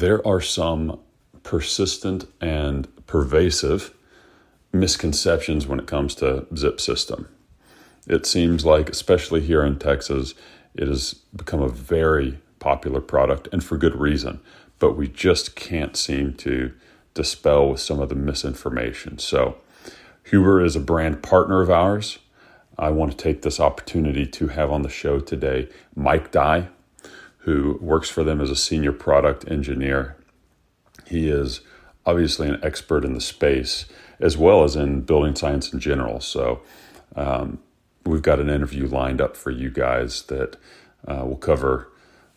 there are some persistent and pervasive misconceptions when it comes to zip system. It seems like, especially here in Texas, it has become a very popular product and for good reason, but we just can't seem to dispel with some of the misinformation. So, Huber is a brand partner of ours. I want to take this opportunity to have on the show today Mike Dye, who works for them as a senior product engineer. He is obviously an expert in the space as well as in building science in general. So, um, we've got an interview lined up for you guys that uh, will cover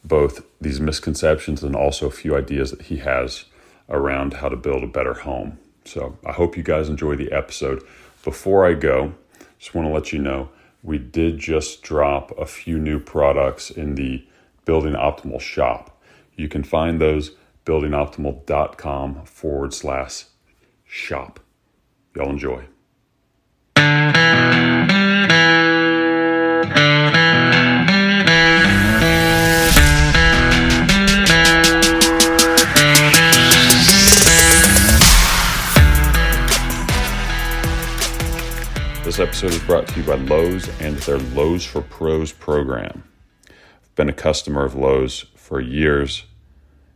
both these misconceptions and also a few ideas that he has around how to build a better home. So I hope you guys enjoy the episode. Before I go, just want to let you know we did just drop a few new products in the Building Optimal shop. You can find those buildingoptimal.com forward slash shop. Y'all enjoy. This episode is brought to you by Lowe's and their Lowe's for Pros program. Been a customer of Lowe's for years,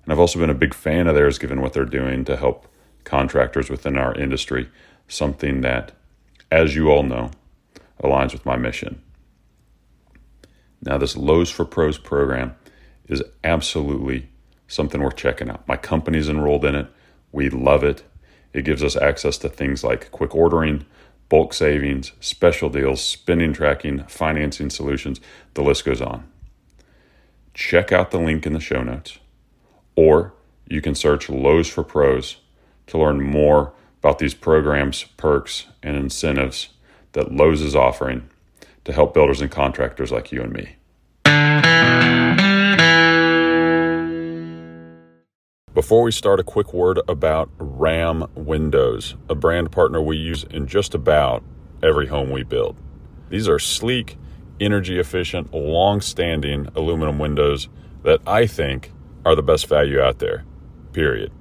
and I've also been a big fan of theirs given what they're doing to help contractors within our industry, something that, as you all know, aligns with my mission. Now, this Lowe's for Pros program is absolutely something worth checking out. My company's enrolled in it. We love it. It gives us access to things like quick ordering, bulk savings, special deals, spending tracking, financing solutions. The list goes on. Check out the link in the show notes, or you can search Lowe's for Pros to learn more about these programs, perks, and incentives that Lowe's is offering to help builders and contractors like you and me. Before we start, a quick word about Ram Windows, a brand partner we use in just about every home we build. These are sleek, energy efficient, long standing aluminum windows that I think are the best value out there, period.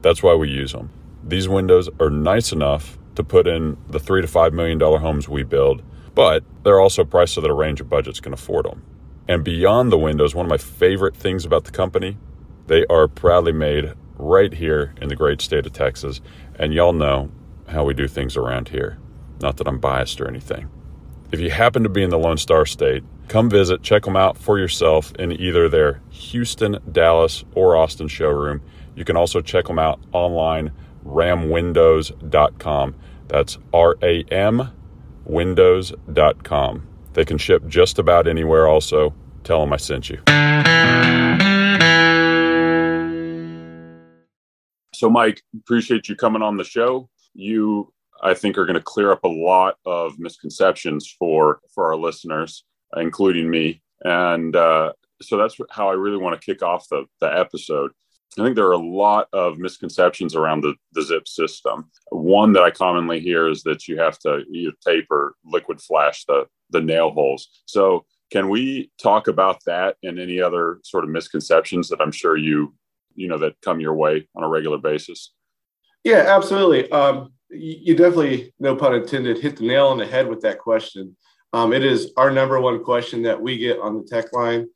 That's why we use them. These windows are nice enough to put in the three to five million dollar homes we build, but they're also priced so that a range of budgets can afford them. And beyond the windows, one of my favorite things about the company they are proudly made right here in the great state of Texas, and y'all know how we do things around here. Not that I'm biased or anything. If you happen to be in the Lone Star State, come visit, check them out for yourself in either their Houston, Dallas, or Austin showroom. You can also check them out online, ramwindows.com. That's R A M windows.com. They can ship just about anywhere also. Tell them I sent you. So, Mike, appreciate you coming on the show. You, I think, are going to clear up a lot of misconceptions for for our listeners, including me. And uh, so that's how I really want to kick off the the episode. I think there are a lot of misconceptions around the, the zip system. One that I commonly hear is that you have to either tape or liquid flash the, the nail holes. So, can we talk about that and any other sort of misconceptions that I'm sure you you know that come your way on a regular basis? Yeah, absolutely. Um, you definitely, no pun intended, hit the nail on the head with that question. Um, it is our number one question that we get on the tech line.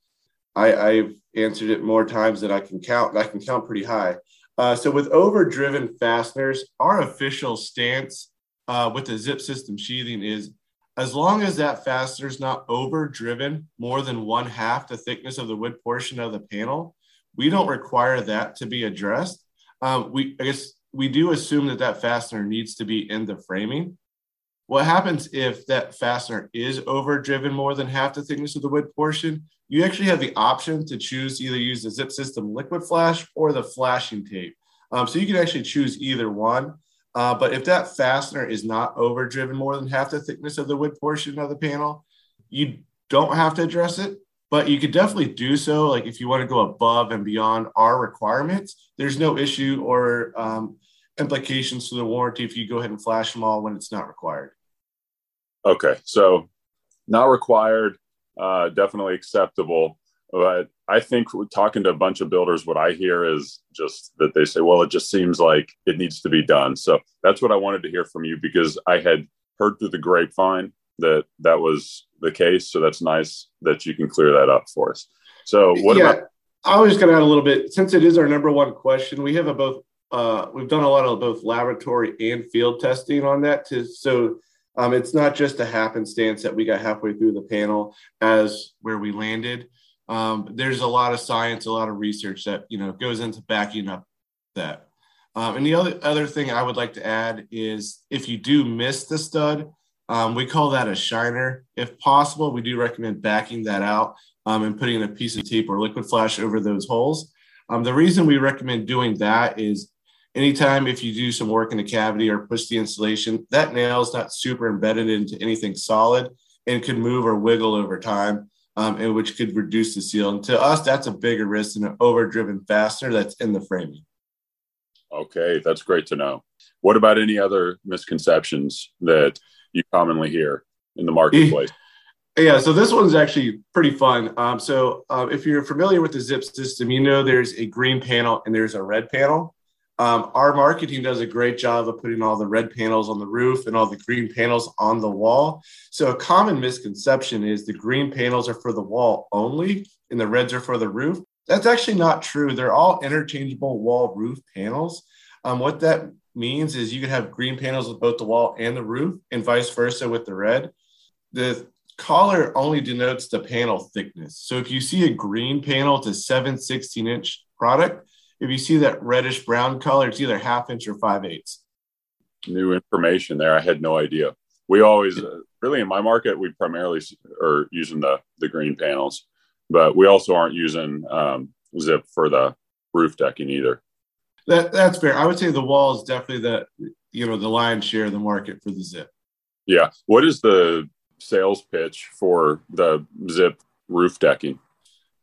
I, have answered it more times than I can count. I can count pretty high. Uh, so with overdriven fasteners, our official stance uh, with the zip system sheathing is as long as that fastener is not overdriven more than one half the thickness of the wood portion of the panel, we don't require that to be addressed. Um, we, I guess, we do assume that that fastener needs to be in the framing. What happens if that fastener is overdriven more than half the thickness of the wood portion? You actually have the option to choose either use the zip system liquid flash or the flashing tape. Um, so you can actually choose either one. Uh, but if that fastener is not overdriven more than half the thickness of the wood portion of the panel, you don't have to address it but you could definitely do so. Like if you want to go above and beyond our requirements, there's no issue or um, implications to the warranty if you go ahead and flash them all when it's not required. Okay, so not required, uh, definitely acceptable. but I think talking to a bunch of builders, what I hear is just that they say, well, it just seems like it needs to be done. So that's what I wanted to hear from you because I had heard through the grapevine that that was the case. So that's nice that you can clear that up for us. So what yeah, about? I was just going to add a little bit since it is our number one question. We have a both. Uh, we've done a lot of both laboratory and field testing on that to so um, it's not just a happenstance that we got halfway through the panel as where we landed. Um, there's a lot of science, a lot of research that you know goes into backing up that. Um, and the other other thing I would like to add is if you do miss the stud, um, we call that a shiner. If possible, we do recommend backing that out um, and putting a piece of tape or liquid flash over those holes. Um, the reason we recommend doing that is anytime if you do some work in the cavity or push the insulation, that nail is not super embedded into anything solid and could move or wiggle over time um, and which could reduce the seal. And to us, that's a bigger risk than an overdriven fastener that's in the framing. Okay, that's great to know. What about any other misconceptions that you commonly hear in the marketplace? Yeah, so this one's actually pretty fun. Um, so uh, if you're familiar with the zip system, you know there's a green panel and there's a red panel. Um, our marketing does a great job of putting all the red panels on the roof and all the green panels on the wall. So, a common misconception is the green panels are for the wall only and the reds are for the roof. That's actually not true. They're all interchangeable wall roof panels. Um, what that means is you can have green panels with both the wall and the roof, and vice versa with the red. The color only denotes the panel thickness. So, if you see a green panel, it's a 7 16 inch product if you see that reddish brown color, it's either half inch or five eighths. New information there. I had no idea. We always, uh, really in my market, we primarily are using the, the green panels, but we also aren't using um, zip for the roof decking either. That, that's fair. I would say the wall is definitely the, you know, the lion's share of the market for the zip. Yeah. What is the sales pitch for the zip roof decking?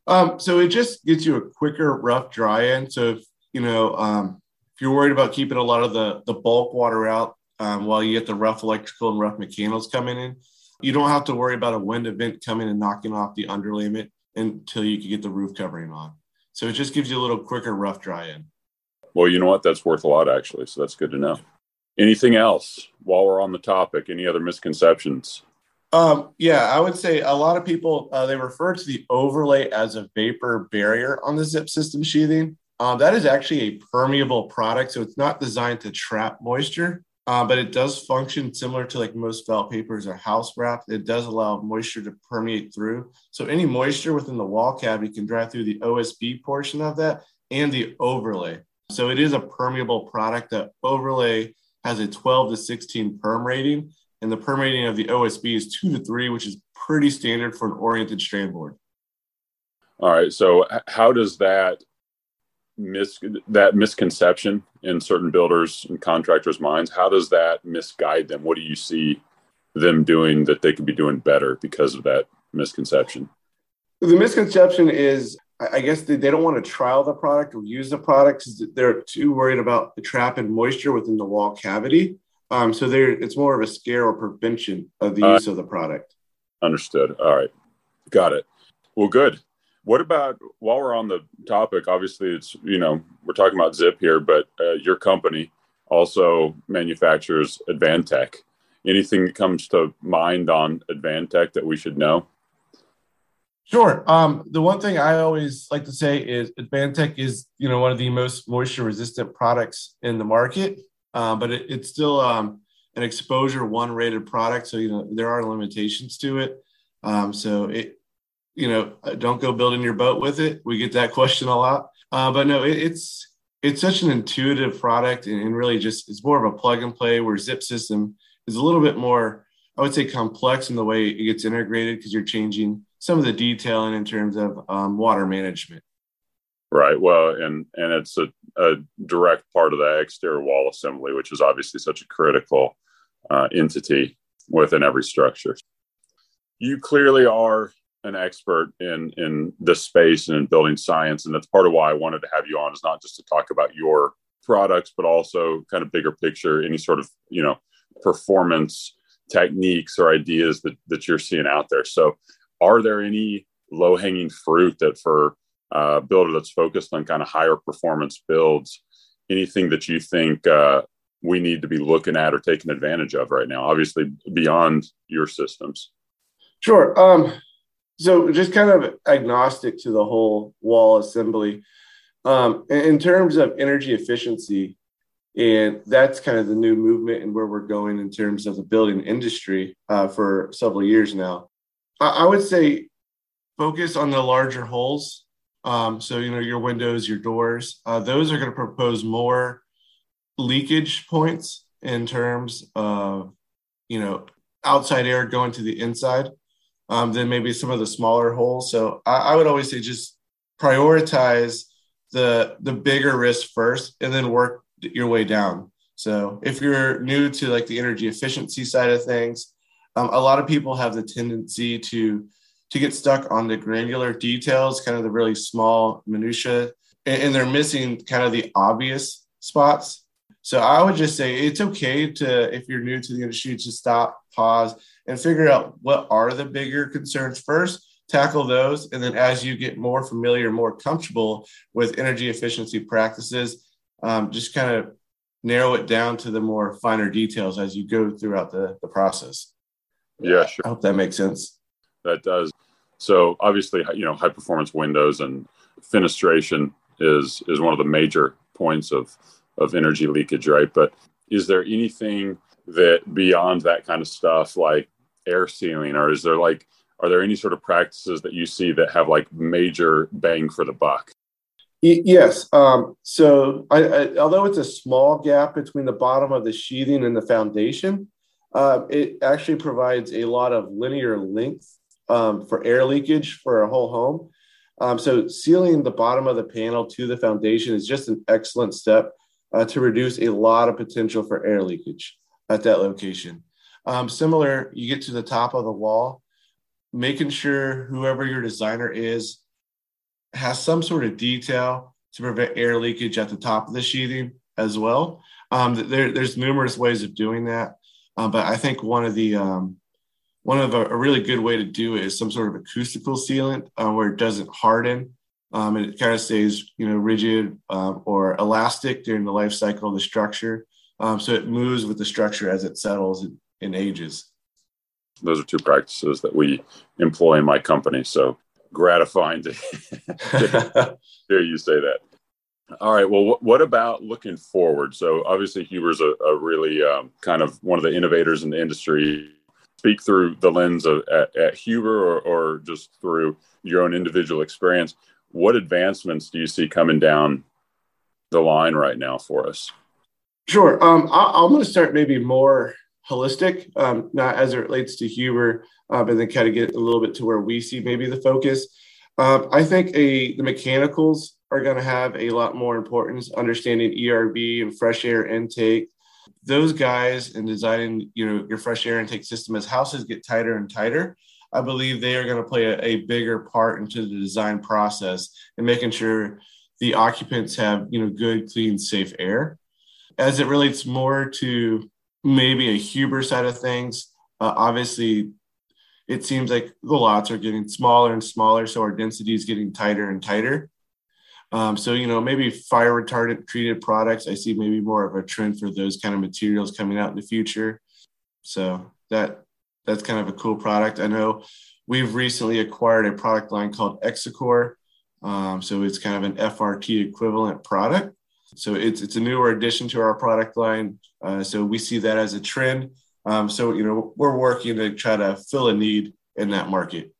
Um, so it just gets you a quicker rough dry in. So if you know um, if you're worried about keeping a lot of the the bulk water out um, while you get the rough electrical and rough mechanicals coming in, you don't have to worry about a wind event coming and knocking off the underlayment until you can get the roof covering on. So it just gives you a little quicker rough dry in. Well, you know what? That's worth a lot actually. So that's good to know. Anything else while we're on the topic? Any other misconceptions? Um, yeah, I would say a lot of people uh, they refer to the overlay as a vapor barrier on the zip system sheathing. Um, that is actually a permeable product, so it's not designed to trap moisture, uh, but it does function similar to like most felt papers or house wrap. It does allow moisture to permeate through. So any moisture within the wall cavity can dry through the OSB portion of that and the overlay. So it is a permeable product. The overlay has a 12 to 16 perm rating and the perm rating of the OSB is two to three, which is pretty standard for an oriented strand board. All right. So how does that mis that misconception in certain builders and contractors' minds, how does that misguide them? What do you see them doing that they could be doing better because of that misconception? The misconception is I guess they, they don't want to trial the product or use the product because they're too worried about the trap and moisture within the wall cavity. Um, so there, it's more of a scare or prevention of the uh, use of the product. Understood. All right, got it. Well, good. What about while we're on the topic? Obviously, it's you know we're talking about Zip here, but uh, your company also manufactures Advantech. Anything that comes to mind on Advantech that we should know? Sure. Um, the one thing I always like to say is Advantech is you know one of the most moisture resistant products in the market. Uh, but it, it's still um, an exposure one rated product. So, you know, there are limitations to it. Um, so it, you know, uh, don't go building your boat with it. We get that question a lot. Uh, but no, it, it's, it's such an intuitive product and, and, really just, it's more of a plug and play where zip system is a little bit more, I would say complex in the way it gets integrated because you're changing some of the detailing in terms of um, water management. Right. Well, and and it's a, a, direct part of the exterior wall assembly, which is obviously such a critical uh, entity within every structure. You clearly are an expert in in this space and in building science, and that's part of why I wanted to have you on. Is not just to talk about your products, but also kind of bigger picture, any sort of you know performance techniques or ideas that that you're seeing out there. So, are there any low hanging fruit that for uh, builder that's focused on kind of higher performance builds, anything that you think uh, we need to be looking at or taking advantage of right now? Obviously, beyond your systems. Sure. Um, so, just kind of agnostic to the whole wall assembly. Um, in terms of energy efficiency, and that's kind of the new movement and where we're going in terms of the building industry uh, for several years now. I, I, would say focus on the larger holes. Um, so, you know, your windows, your doors, uh, those are going to propose more leakage points in terms of, you know, outside air going to the inside um, than maybe some of the smaller holes. So I, I would always say just prioritize the the bigger risk first and then work your way down. So if you're new to like the energy efficiency side of things, um, a lot of people have the tendency to to get stuck on the granular details, kind of the really small minutia, and, and they're missing kind of the obvious spots. So I would just say it's okay to if you're new to the industry to stop, pause, and figure out what are the bigger concerns first tackle those and then as you get more familiar more comfortable with energy efficiency practices um, just kind of narrow it down to the more finer details as you go throughout the, the process. Yeah, sure. I hope that makes sense. That does. So obviously, you know, high performance windows and fenestration is is one of the major points of of energy leakage, right? But is there anything that beyond that kind of stuff, like air sealing, or is there like are there any sort of practices that you see that have like major bang for the buck? Yes. Um, so, I, I, although it's a small gap between the bottom of the sheathing and the foundation, uh, it actually provides a lot of linear length um, for air leakage for a whole home. Um, so, sealing the bottom of the panel to the foundation is just an excellent step uh, to reduce a lot of potential for air leakage at that location. Um, similar, you get to the top of the wall, making sure whoever your designer is has some sort of detail to prevent air leakage at the top of the sheathing as well. Um, there, there's numerous ways of doing that, uh, but I think one of the um, one of a, a, really good way to do it is some sort of acoustical sealant uh, where it doesn't harden um, and it kind of stays you know rigid um, or elastic during the life cycle of the structure, um, so it moves with the structure as it settles and, and ages. Those are two practices that we employ in my company. So gratifying to, to hear you say that. All right. Well, what about looking forward? So obviously, Huber's a, a really um, kind of one of the innovators in the industry. Speak through the lens of at, at Huber, or, or just through your own individual experience. What advancements do you see coming down the line right now for us? Sure. Um, I, am going to start maybe more holistic, um, not as it relates to Huber, uh, but then kind of get a little bit to where we see maybe the focus. Um, I think a the mechanicals are going to have a lot more importance, understanding ERV and fresh air intake. Those guys in designing, you know, your fresh air intake system as houses get tighter and tighter, I believe they are going to play a, a bigger part into the design process and making sure the occupants have, you know, good, clean, safe air. As it relates more to maybe a Huber side of things, uh, obviously it seems like the lots are getting smaller and smaller, so our density is getting tighter and tighter. Um, so you know maybe fire retardant treated products. I see maybe more of a trend for those kind of materials coming out in the future. So that that's kind of a cool product. I know we've recently acquired a product line called Exacor. Um, so it's kind of an FRT equivalent product. So it's it's a newer addition to our product line. Uh, so we see that as a trend. Um, so, you know, we're working to try to fill a need in that market.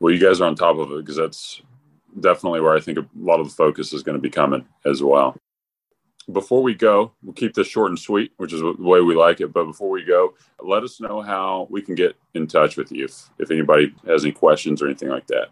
Well, you guys are on top of it because that's definitely where I think a lot of the focus is going to be coming as well. Before we go, we'll keep this short and sweet, which is the way we like it. But before we go, let us know how we can get in touch with you if, if anybody has any questions or anything like that.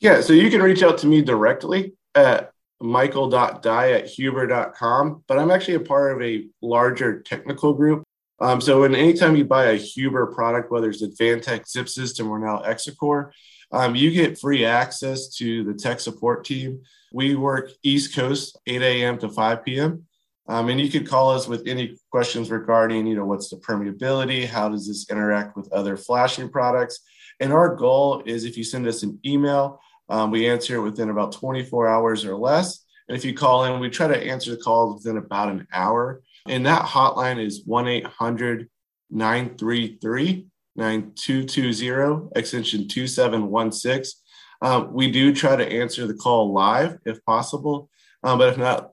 Yeah, so you can reach out to me directly at michael.dye at huber.com. But I'm actually a part of a larger technical group um, so, when anytime you buy a Huber product, whether it's Advantech Zip System or now Exacor, um, you get free access to the tech support team. We work East Coast, 8 a.m. to 5 p.m. Um, and you could call us with any questions regarding, you know, what's the permeability? How does this interact with other flashing products? And our goal is if you send us an email, um, we answer it within about 24 hours or less. And if you call in, we try to answer the calls within about an hour. And that hotline is 1 800 933 9220, extension 2716. Um, we do try to answer the call live if possible, um, but if not,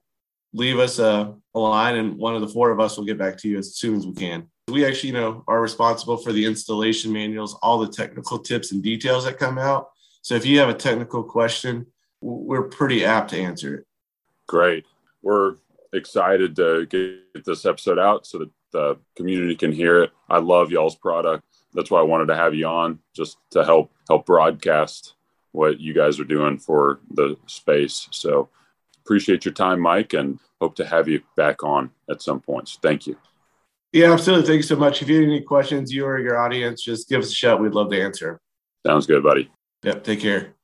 leave us a, a, line and one of the four of us will get back to you as soon as we can. We actually, you know, are responsible for the installation manuals, all the technical tips and details that come out. So if you have a technical question, we're pretty apt to answer it. Great. We're excited to get this episode out so that the community can hear it. I love y'all's product. That's why I wanted to have you on just to help help broadcast what you guys are doing for the space. So appreciate your time, Mike, and hope to have you back on at some points. Thank you. Yeah, absolutely. Thank you so much. If you have any questions, you or your audience, just give us a shout. We'd love to answer. Sounds good, buddy. Yep. Take care.